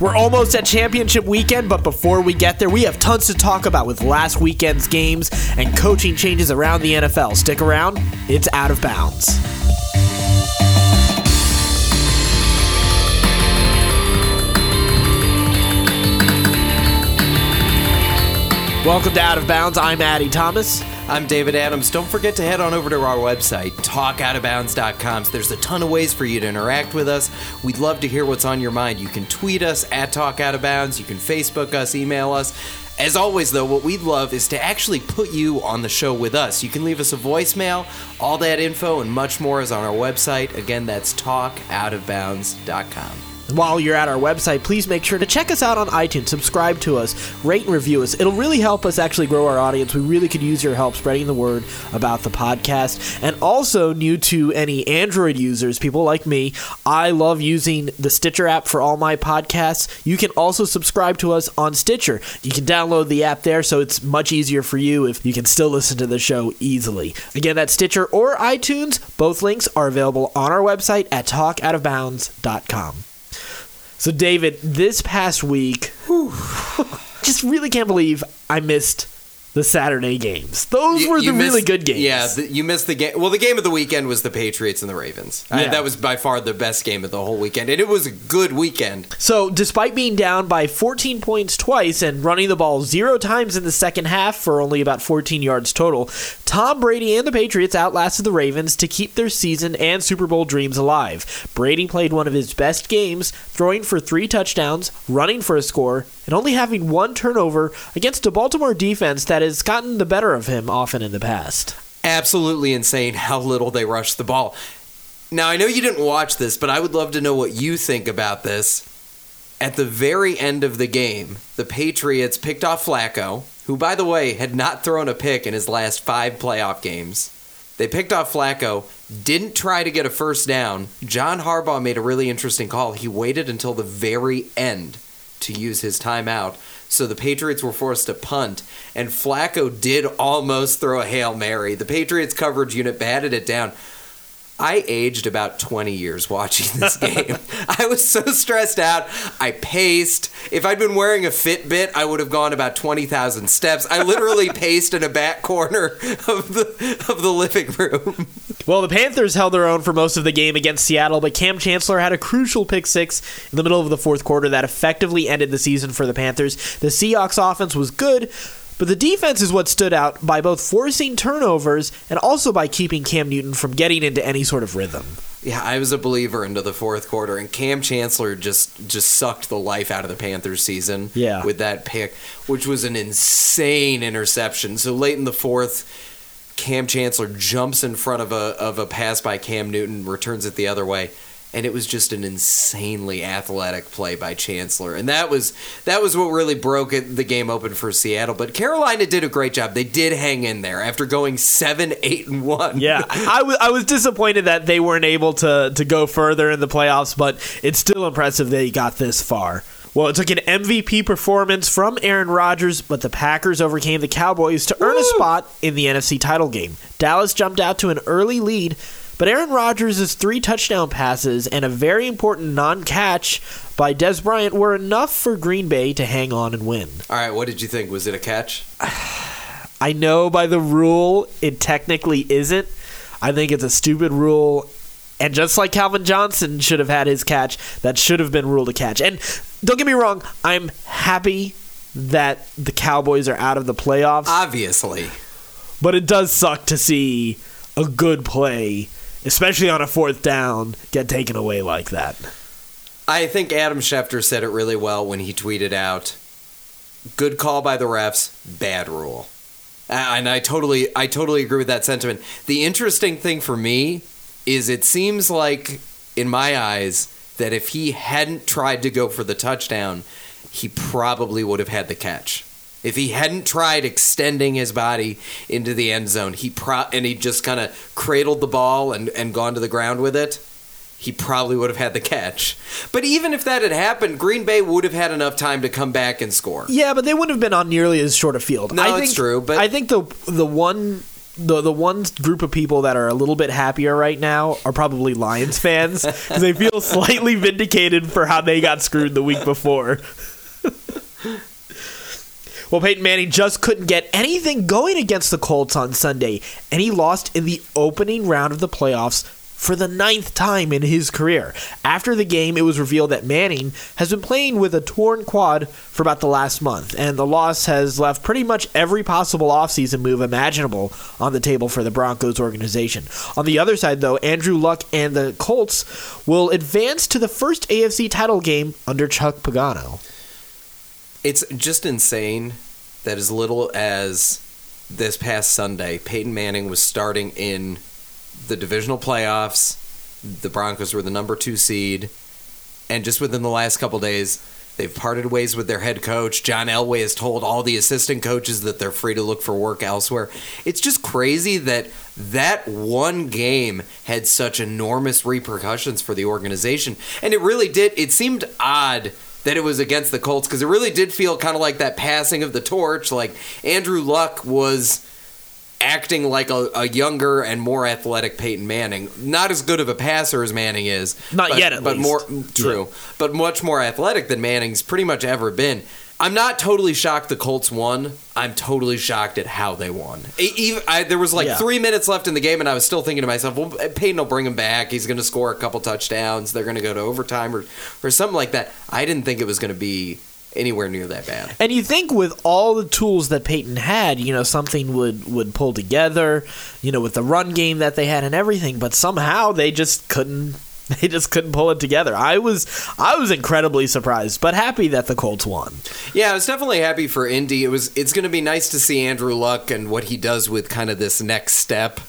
We're almost at championship weekend, but before we get there, we have tons to talk about with last weekend's games and coaching changes around the NFL. Stick around, it's out of bounds. Welcome to Out of Bounds. I'm Addy Thomas. I'm David Adams. Don't forget to head on over to our website, talkoutofbounds.com. There's a ton of ways for you to interact with us. We'd love to hear what's on your mind. You can tweet us at Talk Out of Bounds. You can Facebook us, email us. As always, though, what we'd love is to actually put you on the show with us. You can leave us a voicemail. All that info and much more is on our website. Again, that's talkoutofbounds.com. While you're at our website, please make sure to check us out on iTunes, subscribe to us, rate and review us. It'll really help us actually grow our audience. We really could use your help spreading the word about the podcast. And also, new to any Android users, people like me, I love using the Stitcher app for all my podcasts. You can also subscribe to us on Stitcher. You can download the app there, so it's much easier for you if you can still listen to the show easily. Again, that's Stitcher or iTunes. Both links are available on our website at talkoutofbounds.com. So, David, this past week, whew, just really can't believe I missed the Saturday games. Those You- were the really good games. Yeah, the, you missed the game. Well, the game of the weekend was the Patriots and the Ravens. I- Yeah. that was by far the best game of the whole weekend, and it was a good weekend. So, despite being down by 14 points twice and running the ball zero times in the second half for only about 14 yards total, Tom Brady and the Patriots outlasted the Ravens to keep their season and Super Bowl dreams alive. Brady played one of his best games, throwing for three touchdowns, running for a score, and only having one turnover against a Baltimore defense that has gotten the better of him often in the past. Absolutely insane how little they rushed the ball. Now, I know you didn't watch this, but I would love to know what you think about this. At the very end of the game, the Patriots picked off Flacco, who, by the way, had not thrown a pick in his last five playoff games. They picked off Flacco, didn't try to get a first down. John Harbaugh made a really interesting call. He waited until the very end to use his timeout. So the Patriots were forced to punt, and Flacco did almost throw a Hail Mary. The Patriots coverage unit batted it down. I aged about 20 years watching this game. I was so stressed out. I paced. If I'd been wearing a Fitbit, I would have gone about 20,000 steps. I literally paced in a back corner of the of the living room. Well, the Panthers held their own for most of the game against Seattle, but Kam Chancellor had a crucial pick six in the middle of the fourth quarter that effectively ended the season for the Panthers. The Seahawks offense was good, but the defense is what stood out by both forcing turnovers and also by keeping Cam Newton from getting into any sort of rhythm. Yeah, I was a believer into the fourth quarter, and Kam Chancellor just just sucked the life out of the Panthers season. Yeah. with that pick, which was an insane interception. So late in the fourth, Kam Chancellor jumps in front of a of a pass by Cam Newton, returns it the other way, and it was just an insanely athletic play by Chancellor, and that was that was what really broke it, the game open for Seattle. But Carolina did a great job. They did hang in there after going seven, eight, and one. Yeah, I was I was disappointed that they weren't able to to go further in the playoffs, but it's still impressive they got this far. Well, it took an MVP performance from Aaron Rodgers, but the Packers overcame the Cowboys to earn a spot in the NFC title game. Dallas jumped out to an early lead, but Aaron Rodgers' three touchdown passes and a very important non-catch by Dez Bryant were enough for Green Bay to hang on and win. All right, what did you think? Was it a catch? I know by the rule it technically isn't. I think it's a stupid rule. And just like Calvin Johnson should have had his catch, that should have been ruled a catch. And don't get me wrong, I'm happy that the Cowboys are out of the playoffs, Obviously. but it does suck to see a good play, especially on a fourth down, get taken away like that. I think Adam Schefter said it really well when he tweeted out, "Good call by the refs, bad rule." And I totally, I totally agree with that sentiment. The interesting thing for me is it seems like, in my eyes, that if he hadn't tried to go for the touchdown, he probably would have had the catch. If he hadn't tried extending his body into the end zone, he pro- and he just kind of cradled the ball and, and gone to the ground with it, he probably would have had the catch. But even if that had happened, Green Bay would have had enough time to come back and score. Yeah, but they wouldn't have been on nearly as short a field. No, I it's think, true, but- I think the the one the the one group of people that are a little bit happier right now are probably Lions fans because they feel slightly vindicated for how they got screwed the week before. well, Peyton Manning just couldn't get anything going against the Colts on Sunday, and he lost in the opening round of the playoffs for the ninth time in his career. After the game, it was revealed that Manning has been playing with a torn quad for about the last month, and the loss has left pretty much every possible offseason move imaginable on the table for the Broncos organization. On the other side, though, Andrew Luck and the Colts will advance to the first AFC title game under Chuck Pagano. It's just insane that as little as this past Sunday, Peyton Manning was starting in the divisional playoffs. The Broncos were the number two seed, and just within the last couple days, they've parted ways with their head coach. John Elway has told all the assistant coaches that they're free to look for work elsewhere. It's just crazy that that one game had such enormous repercussions for the organization, and it really did. It seemed odd that it was against the Colts because it really did feel kind of like that passing of the torch. Like Andrew Luck was acting like a, a, younger and more athletic Peyton Manning. Not as good of a passer as Manning is. Not but, yet, at but least. more true. Yeah. But much more athletic than Manning's pretty much ever been. I'm not totally shocked the Colts won. I'm totally shocked at how they won. Even, I, there was like Yeah. three minutes left in the game, and I was still thinking to myself, "Well, Peyton will bring him back. He's going to score a couple touchdowns. They're going to go to overtime or or something like that." I didn't think it was going to be anywhere near that bad. And you think with all the tools that Peyton had, you know, something would would pull together, you know, with the run game that they had and everything, but somehow they just couldn't they just couldn't pull it together. I was I was incredibly surprised, but happy that the Colts won. Yeah, I was definitely happy for Indy. It was it's going to be nice to see Andrew Luck and what he does with kind of this next step.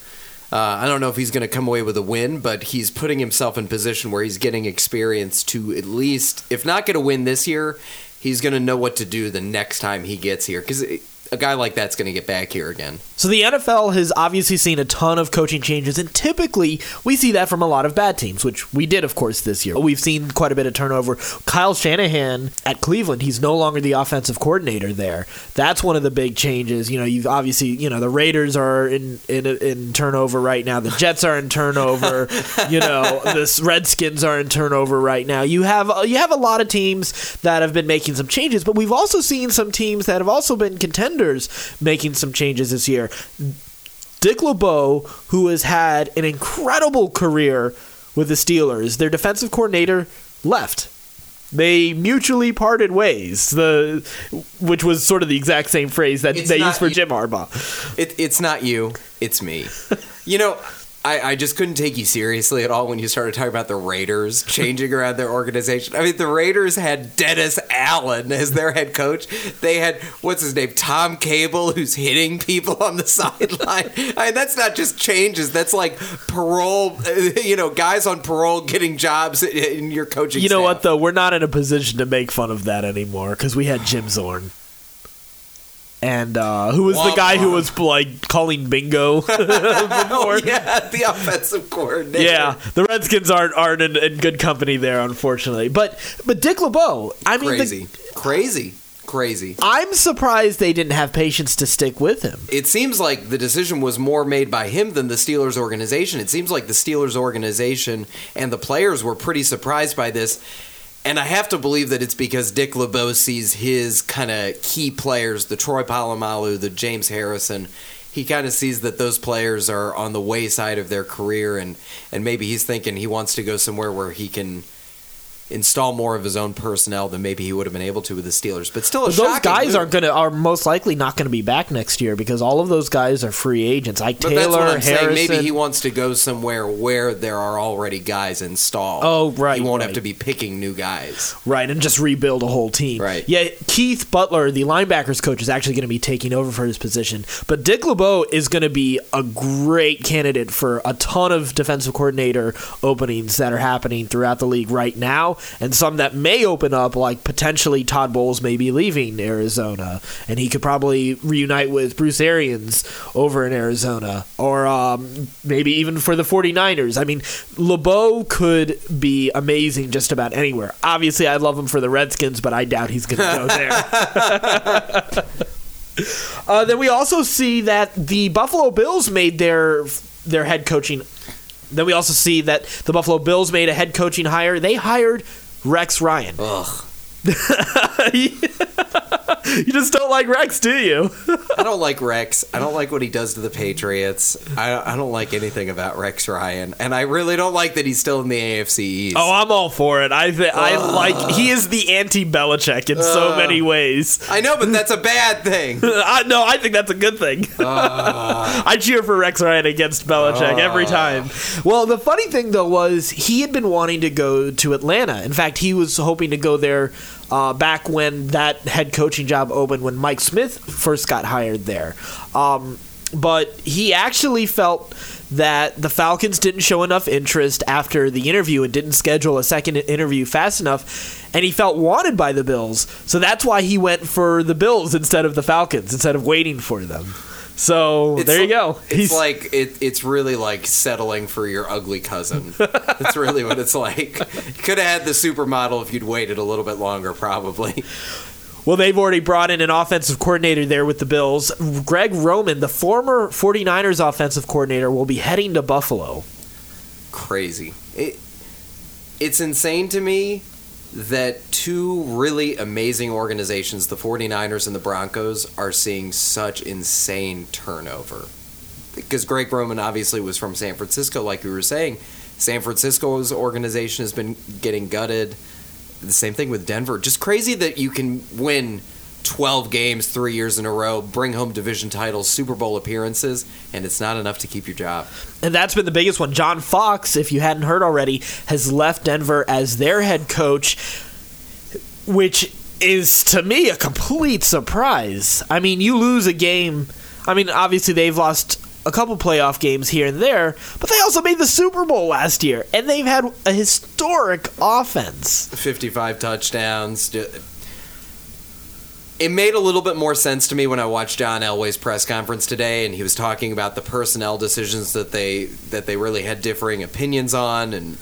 Uh, I don't know if he's going to come away with a win, but he's putting himself in position where he's getting experience to at least, if not get a win this year, he's going to know what to do the next time he gets here. Because a guy like that's going to get back here again. So the NFL has obviously seen a ton of coaching changes, and typically we see that from a lot of bad teams, which we did, of course, this year. We've seen quite a bit of turnover. Kyle Shanahan at Cleveland, he's no longer the offensive coordinator there. That's one of the big changes. You know, you've obviously, you know, the Raiders are in in, in turnover right now. The Jets are in turnover. you know, the Redskins are in turnover right now. You have you have a lot of teams that have been making some changes, but we've also seen some teams that have also been contenders making some changes this year. Dick LeBeau, who has had an incredible career with the Steelers, their defensive coordinator left. They mutually parted ways. The which was sort of the exact same phrase that It's they used for you- Jim Harbaugh. It, it's not you, it's me. you know, I, I just couldn't take you seriously at all when you started talking about the Raiders changing around their organization. I mean, the Raiders had Dennis Allen as their head coach. They had, what's his name, Tom Cable, who's hitting people on the sideline. I mean, that's not just changes, that's like parole, you know, guys on parole getting jobs in your coaching You know what though? We're not in a position to make fun of that anymore because we had Jim Zorn. And uh, who was the Womp guy who was like calling bingo? Oh, yeah, the offensive coordinator. Yeah, the Redskins aren't aren't in, in good company there, unfortunately. But but Dick LeBeau, I mean, the- Crazy. Crazy. Crazy. I'm surprised they didn't have patience to stick with him. it seems like the decision was more made by him than the Steelers organization. It seems like the Steelers organization and the players were pretty surprised by this. And I have to believe that it's because Dick LeBeau sees his kind of key players, the Troy Polamalu, the James Harrison. He kind of sees that those players are on the wayside of their career, and, and maybe he's thinking he wants to go somewhere where he can install more of his own personnel than maybe he would have been able to with the Steelers. But still, a those guys move. are gonna are most likely not gonna be back next year because all of those guys are free agents. Ike But Taylor, that's what I'm Harrison. Maybe he wants to go somewhere where there are already guys installed. Oh, right, He won't right. have to be picking new guys. Right, and just rebuild a whole team. Right. Yeah, Keith Butler, the linebackers coach, is actually going to be taking over for his position. But Dick LeBeau is going to be a great candidate for a ton of defensive coordinator openings that are happening throughout the league right now, and some that may open up, like potentially Todd Bowles may be leaving Arizona, and he could probably reunite with Bruce Arians over in Arizona, or um, maybe even for the 49ers. I mean, LeBeau could be amazing just about anywhere. Obviously, I'd love him for the Redskins, but I doubt he's going to go there. Uh, then we also see that the Buffalo Bills made their their head coaching. Then we also see that the Buffalo Bills made a head coaching hire. They hired Rex Ryan. Ugh. You just don't like Rex, do you? I don't like Rex. I don't like what he does to the Patriots. I, I don't like anything about Rex Ryan, and I really don't like that he's still in the AFC East. Oh, I'm all for it. I th- I like he is the anti Belichick in so many ways. I know, but that's a bad thing. I, no, I think that's a good thing. I cheer for Rex Ryan against Belichick every time. Well, the funny thing though was he had been wanting to go to Atlanta. In fact, he was hoping to go there uh, back when that head coaching job opened when Mike Smith first got hired there. Um, but he actually felt that the Falcons didn't show enough interest after the interview and didn't schedule a second interview fast enough, and he felt wanted by the Bills. So that's why he went for the Bills instead of the Falcons, instead of waiting for them. So It's there you go. It's like it, it's really like settling for your ugly cousin. That's really what it's like. You could have had the supermodel if you'd waited a little bit longer, probably. Well, they've already brought in an offensive coordinator there with the Bills. Greg Roman, the former 49ers offensive coordinator, will be heading to Buffalo. Crazy. It, it's insane to me that two really amazing organizations, the 49ers and the Broncos, are seeing such insane turnover. Because Greg Roman obviously was from San Francisco, like we were saying. San Francisco's organization has been getting gutted. The same thing with Denver. Just crazy that you can win 12 games three years in a row, bring home division titles, Super Bowl appearances, and it's not enough to keep your job. And that's been the biggest one. John Fox, if you hadn't heard already, has left Denver as their head coach, which is to me a complete surprise. I mean, you lose a game. I mean, obviously they've lost a couple playoff games here and there, but they also made the Super Bowl last year, and they've had a historic offense. 55 touchdowns. It made a little bit more sense to me when I watched John Elway's press conference today, and he was talking about the personnel decisions that they that they really had differing opinions on, and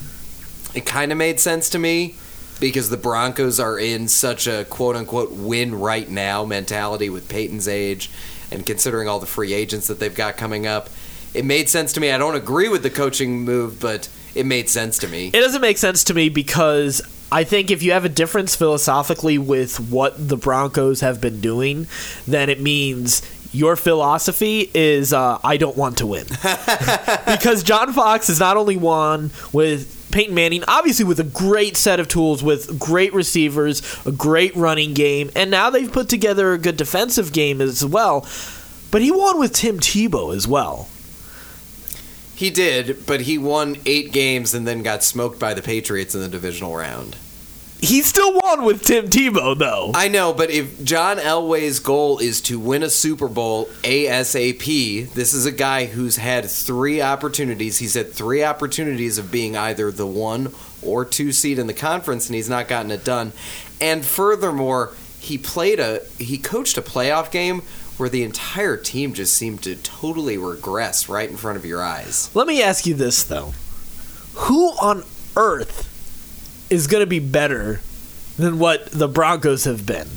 it kind of made sense to me because the Broncos are in such a quote unquote win right now mentality with Peyton's age, and considering all the free agents that they've got coming up, it made sense to me. I don't agree with the coaching move, but it made sense to me. It doesn't make sense to me because I think if you have a difference philosophically with what the Broncos have been doing, then it means your philosophy is uh, I don't want to win. because John Fox has not only won with Peyton Manning, obviously with a great set of tools, with great receivers, a great running game, and now they've put together a good defensive game as well. But he won with Tim Tebow as well. He did, but he won eight games and then got smoked by the Patriots in the divisional round. He still won with Tim Tebow, though. I know, but if John Elway's goal is to win a Super Bowl ASAP, this is a guy who's had three opportunities. He's had three opportunities of being either the one or two seed in the conference, and he's not gotten it done. And furthermore, he played a he coached a playoff game where the entire team just seemed to totally regress right in front of your eyes. Let me ask you this though: Who on earth is going to be better than what the Broncos have been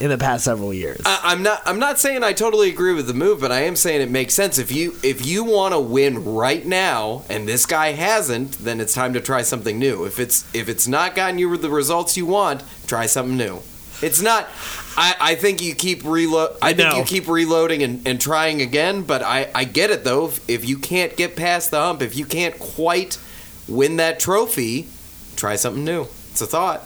in the past several years? I, I'm not. I'm not saying I totally agree with the move, but I am saying it makes sense. If you if you want to win right now, and this guy hasn't, then it's time to try something new. If it's if it's not gotten you the results you want, try something new. It's not. I, I think you keep reload. I, I think you keep reloading and, and trying again. But I I get it though. If, if you can't get past the hump, if you can't quite win that trophy, try something new. It's a thought.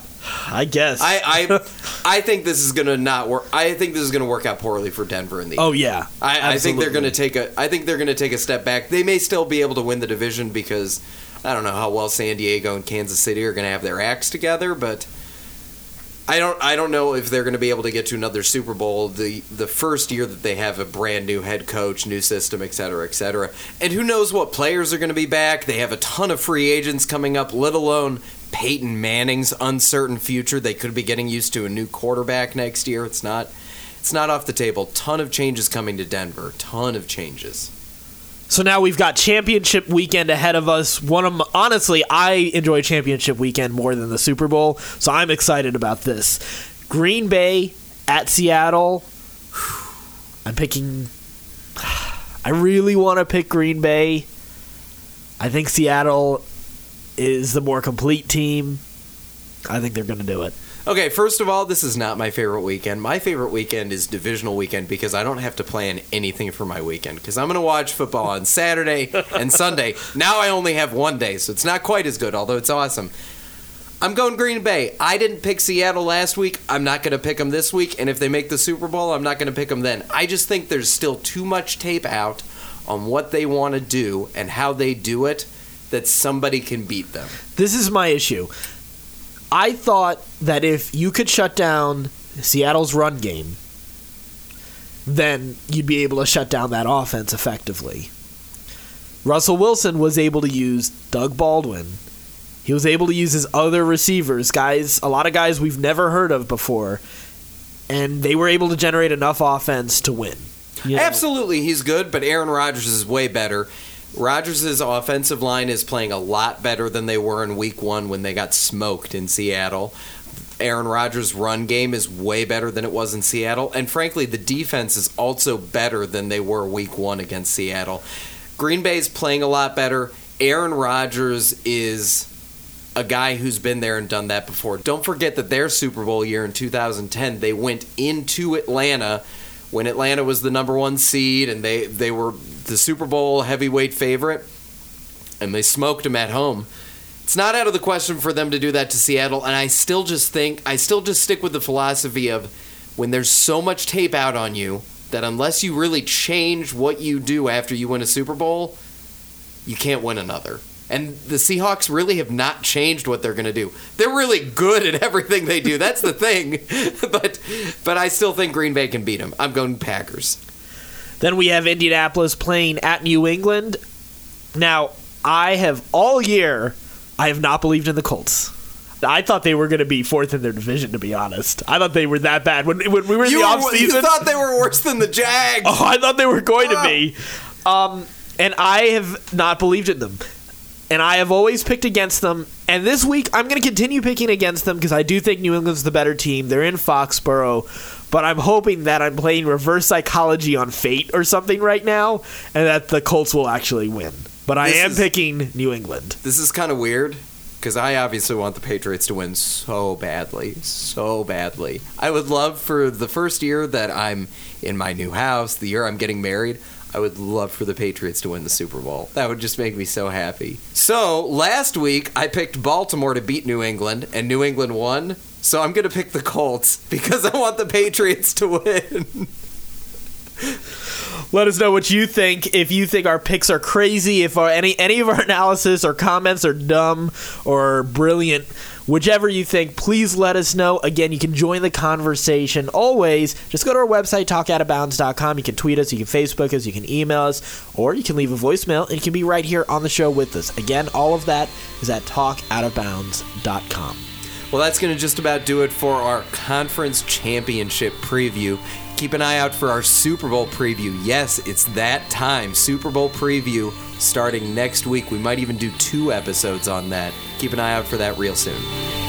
I guess. I I, I think this is gonna not work. I think this is gonna work out poorly for Denver in the. oh yeah, I, I think they're going to take a. I think they're going to take a step back. They may still be able to win the division because I don't know how well San Diego and Kansas City are going to have their acts together, but I don't. I don't know if they're going to be able to get to another Super Bowl the the first year that they have a brand new head coach, new system, et cetera, et cetera. And who knows what players are going to be back? They have a ton of free agents coming up, let alone. Peyton Manning's uncertain future. They could be getting used to a new quarterback next year. It's not it's not off the table. Ton of changes coming to Denver. Ton of changes. So now we've got championship weekend ahead of us. One of my, honestly, I enjoy championship weekend more than the Super Bowl, so I'm excited about this. Green Bay at Seattle. I'm picking. I really want to pick Green Bay. I think Seattle is the more complete team. I think they're going to do it. Okay, first of all, this is not my favorite weekend. My favorite weekend is divisional weekend because I don't have to plan anything for my weekend because I'm going to watch football on Saturday and Sunday. Now I only have one day, so it's not quite as good, although it's awesome. I'm going Green Bay. I didn't pick Seattle last week. I'm not going to pick them this week. And if they make the Super Bowl, I'm not going to pick them then. I just think there's still too much tape out on what they want to do and how they do it that somebody can beat them. This is my issue. I thought that if you could shut down Seattle's run game, then you'd be able to shut down that offense effectively. Russell Wilson was able to use Doug Baldwin. He was able to use his other receivers, guys, a lot of guys we've never heard of before, and they were able to generate enough offense to win. You know? Absolutely, he's good, but Aaron Rodgers is way better. Rodgers' offensive line is playing a lot better than they were in week one when they got smoked in Seattle. Aaron Rodgers' run game is way better than it was in Seattle. And frankly, the defense is also better than they were week one against Seattle. Green Bay's playing a lot better. Aaron Rodgers is a guy who's been there and done that before. Don't forget that their Super Bowl year in 2010, they went into Atlanta when Atlanta was the number one seed and they, they were the Super Bowl heavyweight favorite, and they smoked them at home. It's not out of the question for them to do that to Seattle, and I still just think, I still just stick with the philosophy of when there's so much tape out on you that unless you really change what you do after you win a Super Bowl, you can't win another. And the Seahawks really have not changed what they're going to do. They're really good at everything they do. That's the thing. but but I still think Green Bay can beat them. I'm going Packers. Then we have Indianapolis playing at New England. Now, I have all year I have not believed in the Colts. I thought they were going to be fourth in their division. To be honest, I thought they were that bad when when we were in You, the offseason. you thought they were worse than the Jags. Oh, I thought they were going to be. Um, and I have not believed in them. And I have always picked against them. And this week, I'm going to continue picking against them because I do think New England's the better team. They're in Foxborough. But I'm hoping that I'm playing reverse psychology on fate or something right now and that the Colts will actually win. But I This am is- picking New England. This is kind of weird because I obviously want the Patriots to win so badly, so badly. I would love for the first year that I'm in my new house, the year I'm getting married, I would love for the Patriots to win the Super Bowl. That would just make me so happy. So, last week I picked Baltimore to beat New England, and New England won. So, I'm going to pick the Colts because I want the Patriots to win. Let us know what you think. If you think our picks are crazy, if our, any any of our analysis or comments are dumb or brilliant, whichever you think, please let us know. Again, you can join the conversation always. Just go to our website, talkoutabounds.com. You can tweet us, you can Facebook us, you can email us, or you can leave a voicemail you can be right here on the show with us. Again, all of that is at talkoutabounds.com. Well, that's going to just about do it for our conference championship preview. Keep an eye out for our Super Bowl preview. Yes, it's that time. Super Bowl preview starting next week. We might even do two episodes on that. Keep an eye out for that real soon.